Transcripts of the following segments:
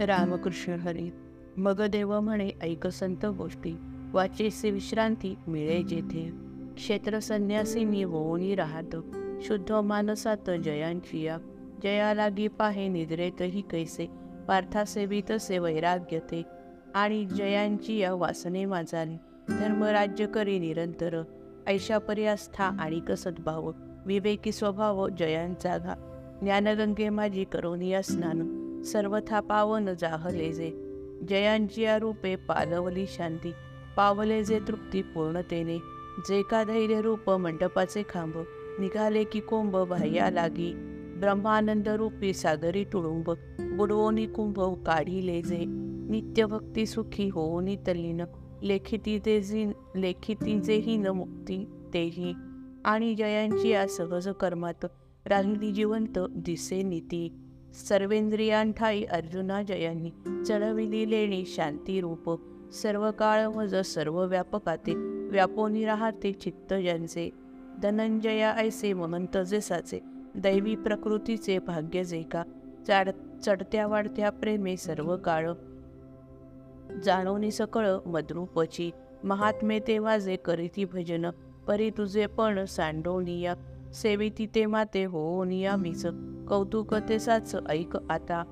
रामकृष्ण हरी मग देव म्हणे ऐक संत गोष्टी. वाचेसे विश्रांती मिळे जेथे. क्षेत्र संन्यासी मी होऊनी राहत. शुद्ध मानसात जयांची या जया लागी पाहे निद्रेतही कैसे. पार्थासेवित तसे वैराग्य ते. आणि जयांची या वासने माझाली धर्मराज्य करी निरंतर. ऐशा पर्यास्था आणि सद्भाव. विवेकी स्वभाव जयांचा घा ज्ञानगंगे माझी करोनिया स्नान. सर्वथा पावन जाहले जे. जयांजिया रूपे पालवली शांती पावले जे तृप्ती पूर्णतेने. जे का धैर्य रूप मंडपाचे खांब निघाले की कोंब बाह्या लागी. ब्रह्मानंद रूपी सागरी तुळुंब बुडवोनी कुंभ काढिले जे. नित्य भक्ती सुखी होऊनी तल्लीन लेखिती ते जी लेखिती जेही न मुक्ती तेही. आणि जयांची या सहज कर्मात राहिली जिवंत दिसे नीती. सर्वेंद्रियांठाई अर्जुना जयांनी चढविली लेणी शांती रूप सर्व काळ मज सर्व व्यापकाते व्यापोनी राहते चित्त ज्यांचे धनंजया ऐसे महंत जे साचे दैवी प्रकृतीचे भाग्य जे का चाड चढत्या वाढत्या प्रेमे सर्व काळ. जाणवणी सकळ मद्रूपची महात्मे ते वाजे करीती भजन परी तुझे पण सांडोनिया सेविती ते माते हो नियामीच कौतुक ते साच ऐक आता.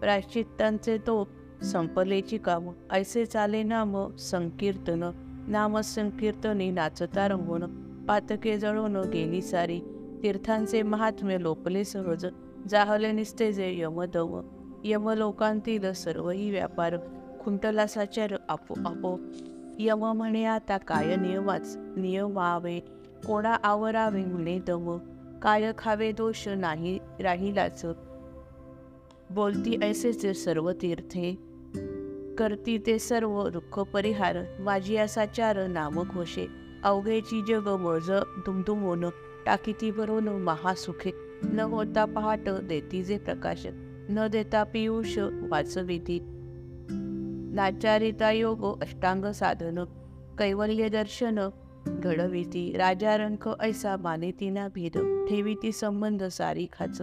प्राश्चित्तांचे तो संपलेची काम. ऐसे चाले नाम संकीर्तन. नाम संकीर्तने नाचता रंगवण पातके जळवण गेली सारी. तीर्थांचे महात्म्य लोपले सहज. जाहले निस्तेजे यमदव यमलोकांतील सर्वही व्यापार. खुंटला साचार आपो आपो. यम म्हणे आता काय नियमाच? नियमावे कोणा आवरावे विंगले दम काय खावे दोष नाही राहिलाच. बोलती ऐसेचे सर्व तीर्थे करती ते सर्व दुःख परिहार माझी असाचार नाम घोषे. अवघेची जग मज दुमदुमोन टाकीती भरून महासुखे. न होता पहाट देती जे प्रकाश न देता पियुष वाचविती. नाचारिता योग अष्टांग साधन कैवल्य दर्शन घडविती. राजा रंक ऐसा मानेतीना भेद. ठेवीती संबंध सारी खाच.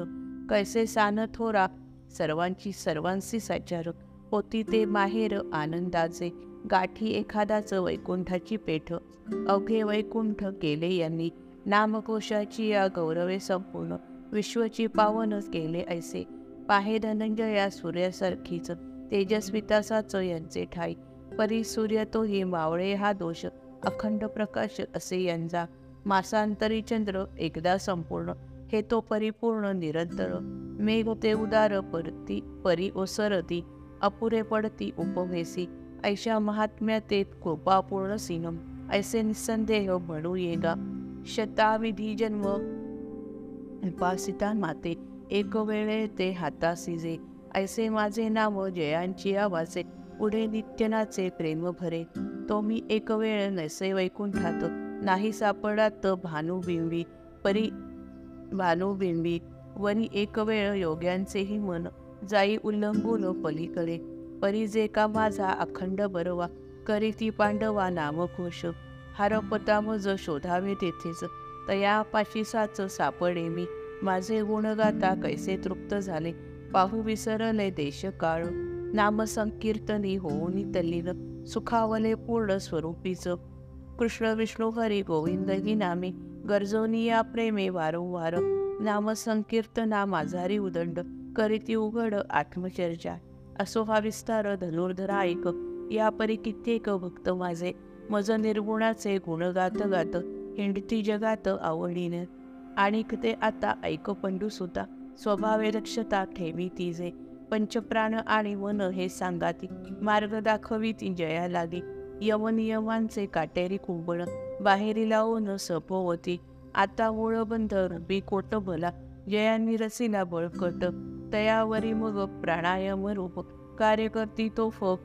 कैसे सान थोरा हो सर्वांची सर्वांशी साचार. होती ते माहेर आनंदाचे. गाठी एखादाच वैकुंठाची पेठ. अवघे वैकुंठ केले यांनी. नामकोशाची या गौरवे संपूर्ण. विश्वची पावन केले ऐसे. पाहे धनंजया सूर्यासारखीच. तेजस्वितासाच यांचे ठाई. परी सूर्य तो ही मावळे हा दोष. अखंड प्रकाश असे यांचा मासांतरी चंद्र एकदा संपूर्ण हे तो परिपूर्ण निरंतर मेघ ते उदार परती परी ओसरती अपुरे पडती उपवेसी ऐशा महात्म्या ते कृपापूर्ण सिनम ऐसे निसंदेह म्हणू येगा शताविधी जन्म उपासिता माते एक वेळे ते हातासिजे ऐसे माझे नाव जयांची आवाजे पुढे नित्यनाचे प्रेम भरे. तो मी एक वेळ नैसे वैकुंठात नाही सापडात भानुबिंबी परी भानुबिंबी वरी एक वेळ योग्यांचेही मन जाई उल्लंघून पलीकडे. परी जे का माझा अखंड बरवा करीती पांडवा नामघोष हारपता मज शोधावे तेथेच तयापाशी साच सापडे मी. माझे गुणगाता कैसे तृप्त झाले पाहू विसरले देश काळ. नाम संकीर्तनी होऊनी तल्लीन सुखावले पूर्ण स्वरूपीच. कृष्ण विष्णू हरी गोविंद ही नामे गरजोनिया प्रेमे वारंवार नाम संकीर्तना माझारी उदंड करीती उघड आत्मचर्चा. असो हा विस्तार धनुर्धरा ऐक या परी कित्येक भक्त माझे. मज निर्गुणाचे गुण गात गात हिंडती जगात आवडीने. आणि ते आता ऐक पंडू सुता स्वभावे दक्षता ठेवी तिजे पंचप्राण आणि वन हे सांगाती. मार्ग दाखवी ती जया लागी यवनियमांचे काटेरी कुंबळ बाहेरी लावून सपोवती. आता ओळबंध रुबी कोट भला जयांनी रसीला बळकट. तयावरी मग प्राणायाम रूप. कार्यकर्ती तो फक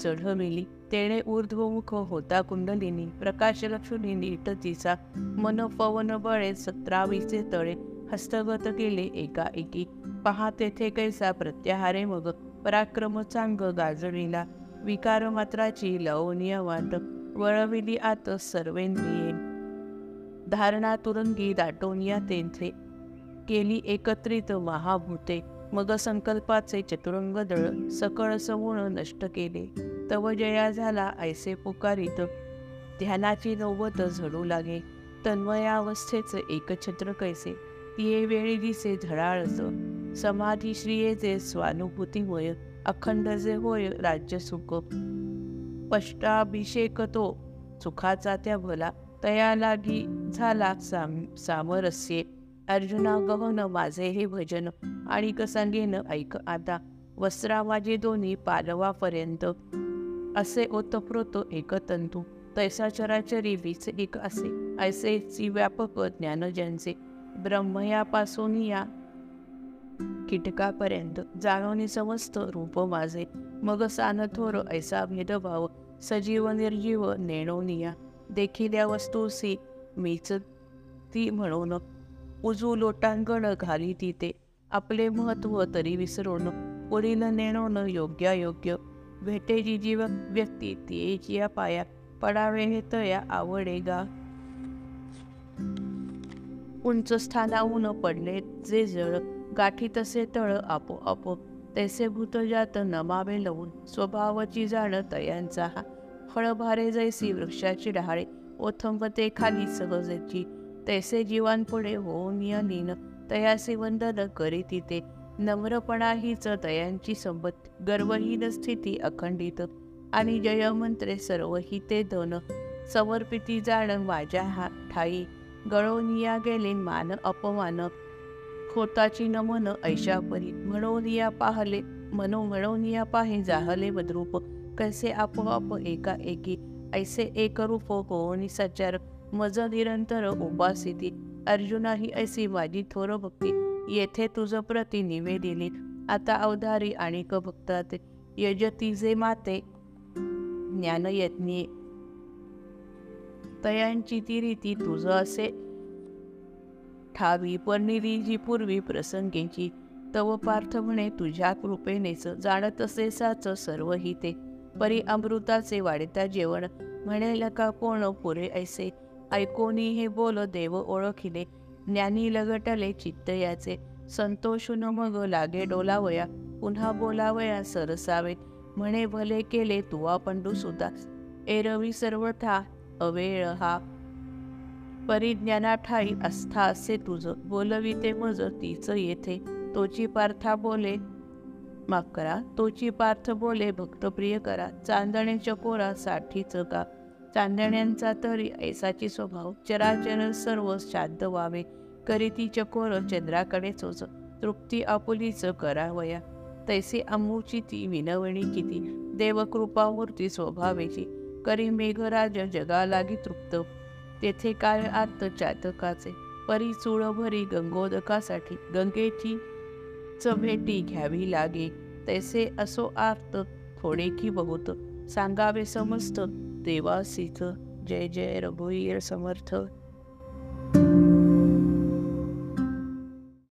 चढविली. तेणे ऊर्ध्वमुख होता कुंडलिनी. प्रकाश लक्ष्मी नीट तिचा मन पवन बळे सतरावीचे तळे. हस्तगत केले. एका एकी पहा तेथे कैसा प्रत्याहारे मग पराक्रम चांग गाजविला. विकार मात्राची लवनीय वाट वळविली आत सर्वेंद्रिये. धारणा तुरंगी दाटोनिया तेथे केली एकत्रित महाभूते. मग संकल्पाचे चतुरंग दळ सकळ समूळ नष्ट केले. तव जया झाला ऐसे पुकारित. ध्यानाची नौबत झडू लागे. तन्मयावस्थेच एकछत्र कैसे? तिये वेळी दिसे झळाळच समाधी श्रियेचे होय अखंड जे होय राज्य सुख. पष्टाभिषेक तो सुखाचा त्या भला. तया लागी झाला साम सामरस्ये. अर्जुना गहन माझे हे भजन. आणि कसंगेन ऐक आता. वस्त्रा माझे दोन्ही पालवापर्यंत. असे ओतप्रोत एकतंतू. तैसा चराचरी वीच एक असे. ऐसेची व्यापक ज्ञान ज्यांचे. ब्रह्मयापासून या कीटकापर्यंत जाणवणी समस्त रूप माझे. मग सान थोर ऐसा भेदभाव सजीव निर्जीव नेणोनिया देखील या वस्तूसी मीच ती म्हणून उजू लोटांगण घाली तिथे. आपले महत्त्व तरी विसरून पुढील नेणोन योग्यायोग्य भेटे जी जीव व्यक्ती ती या पाया पडावे हे तया आवडे गा उंच स्थानाहून पडले. जे जळ गाठी तसे तळ आपोआप तैसे भूतजात नमावे लवून स्वभावाची जाण तयांचा हा. फळभारे जैसी वृक्षाची डहाळे ओथंबते खाली सहजेची तैसे जीवांपुढे होऊन लीन तयासी वंदन करी तिथे. नम्रपणा हीच तयांची संबत गर्वहीन स्थिती अखंडित. आणि जयमंत्रे सर्व ही ते धन समर्पिती जाण माझ्या हा ठाई. गळवनिया गेले मान अपमान खोताची नमन ऐशापरी. म्हणोनिया पाहले मनो म्हणोनिया पाहे जाहले बद्रूप कैसे आपोआप एका एकी ऐसे एक रूप होऊन सचार मज निरंतर उपासिती. अर्जुना ही ऐसी माझी थोर भक्ती. येथे तुझ प्रति निवेदिली आता अवधारी आणि भक्तात यजती जे माते. ज्ञानयज्ञे. तयांची ती रीती तुझ असे. ठावी परनिरी जी पूर्वी प्रसंगेची तव पार्थ म्हणे तुझ्या कृपेनेच जाणत असेसाच सर्व हिते. परी अमृताचे वाढता जेवण म्हणेल का कोण पुरे ऐसे? ऐकोनी हे बोल देव ओळखिले. ज्ञानी लगटले चित्त याचे. संतोषून मग लागे डोलावया. पुन्हा बोलावया सरसावे. म्हणे भले केले तुवा पंडू सुद्धा. एरवी सर्वथा अवेळ हा परिज्ञाना ठाई आस्था असे तुझं बोलविते मज तीच येथे. तोची पार्था बोले माफ करा तोची पार्थ बोले भक्तप्रिय करा. चांदणे चकोरा साठीच का चांदण्यांचा तरी ऐसाची स्वभाव. चराचर सर्व शांत व्हावे. करीती चकोर चंद्राकडे चोच तृप्ती आपुलीच करावया. तैसे अमूची ती विनवणी किती. देवकृपामूर्ती स्वभावेची. करी मेघराज जगा लागी तृप्त. तेथे काय आत चातकाचे? परी चूळ भरी गंगोदकासाठी गंगेची चभेटी घ्यावी लागे. तैसे असो आर्त थोडे की बहुत सांगावे समस्त देवासीथ जय जय रघुवीर समर्थ.